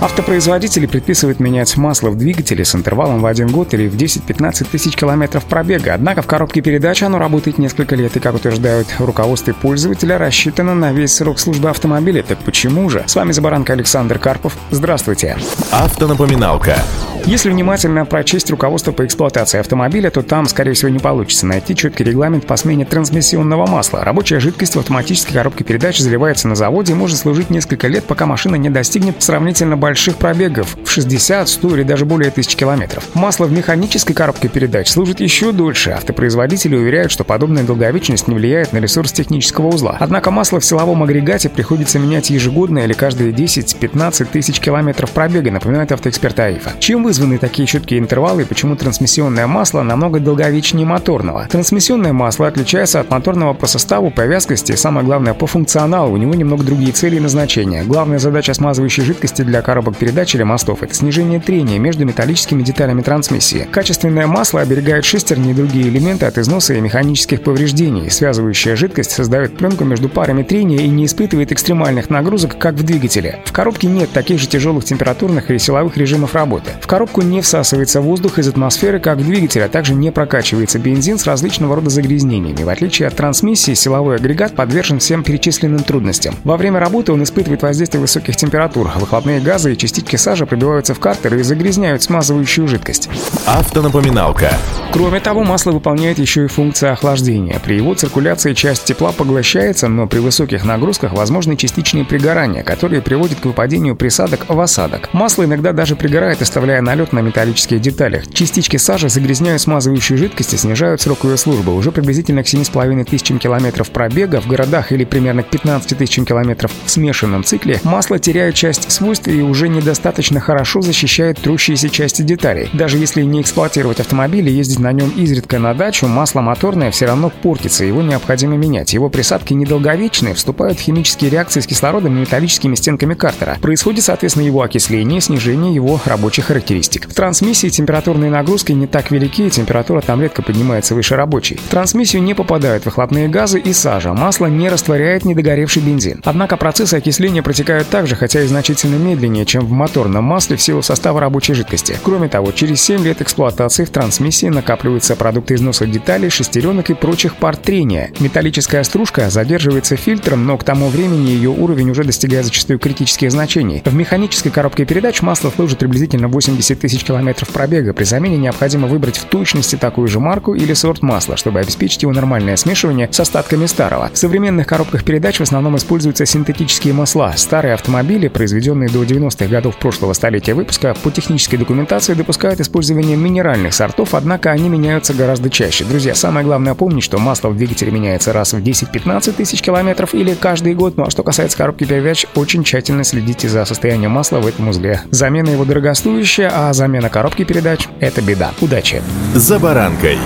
Автопроизводители предписывают менять масло в двигателе с интервалом в один год или в 10-15 тысяч километров пробега. Однако в коробке передач оно работает несколько лет и, как утверждают руководство пользователя, рассчитано на весь срок службы автомобиля. Так почему же? С вами Забаранка Александр Карпов. Здравствуйте. Автонапоминалка. Если внимательно прочесть руководство по эксплуатации автомобиля, то там, скорее всего, не получится найти четкий регламент по смене трансмиссионного масла. Рабочая жидкость в автоматической коробке передач заливается на заводе и может служить несколько лет, пока машина не достигнет сравнительно больших пробегов в 60, 100 или даже более тысяч километров. Масло в механической коробке передач служит еще дольше. Автопроизводители уверяют, что подобная долговечность не влияет на ресурс технического узла. Однако масло в силовом агрегате приходится менять ежегодно или каждые 10-15 тысяч километров пробега, напоминает автоэксперт АИФа. Чем вызваны такие четкие интервалы и почему трансмиссионное масло намного долговечнее моторного? Трансмиссионное масло отличается от моторного по составу, по вязкости и, самое главное, по функционалу. У него немного другие цели и назначения. Главная задача смазывающей жидкости для коробок передач или мостов – это снижение трения между металлическими деталями трансмиссии. Качественное масло оберегает шестерни и другие элементы от износа и механических повреждений. Связывающая жидкость создает пленку между парами трения и не испытывает экстремальных нагрузок, как в двигателе. В коробке нет таких же тяжелых температурных или силовых режимов работы. В коробку не всасывается воздух из атмосферы, как в двигателе, а также не прокачивается бензин с различного рода загрязнениями. В отличие от трансмиссии, силовой агрегат подвержен всем перечисленным трудностям. Во время работы он испытывает воздействие высоких температур, выхлопные газы и частички сажи пробиваются в картеры и загрязняют смазывающую жидкость. Автонапоминалка. Кроме того, масло выполняет еще и функцию охлаждения. При его циркуляции часть тепла поглощается, но при высоких нагрузках возможны частичные пригорания, которые приводят к выпадению присадок в осадок. Масло иногда даже пригорает, оставляя налет на металлических деталях. Частички сажи загрязняют смазывающую жидкость и снижают срок ее службы. Уже приблизительно к 7,5 тысячам километров пробега в городах или примерно к 15 тысячам километров в смешанном цикле масло теряет часть свойств и уже недостаточно хорошо защищает трущиеся части деталей. Даже если не эксплуатировать автомобиль и ездить ездить на нем изредка на дачу, масло моторное все равно портится, его необходимо менять. Его присадки недолговечные, вступают в химические реакции с кислородом и металлическими стенками картера. Происходит, соответственно, его окисление снижение его рабочих характеристик. В трансмиссии температурные нагрузки не так велики, и температура там редко поднимается выше рабочей. В трансмиссию не попадают выхлопные газы и сажа. Масло не растворяет недогоревший бензин. Однако процессы окисления протекают так же, хотя и значительно медленнее, чем в моторном масле в силу состава рабочей жидкости. Кроме того, через 7 лет эксплуатации в трансмиссии на накапливаются продукты износа деталей, шестеренок и прочих пар трения. Металлическая стружка задерживается фильтром, но к тому времени ее уровень уже достигает зачастую критических значений. В механической коробке передач масло служит приблизительно 80 тысяч километров пробега. При замене необходимо выбрать в точности такую же марку или сорт масла, чтобы обеспечить его нормальное смешивание с остатками старого. В современных коробках передач в основном используются синтетические масла. Старые автомобили, произведенные до 90-х годов прошлого столетия выпуска, по технической документации допускают использование минеральных сортов, однако они меняются гораздо чаще. Друзья, самое главное помнить, что масло в двигателе меняется раз в 10-15 тысяч километров или каждый год. Ну а что касается коробки передач, очень тщательно следите за состоянием масла в этом узле. Замена его дорогостоящая, а замена коробки передач — это беда. Удачи! За баранкой.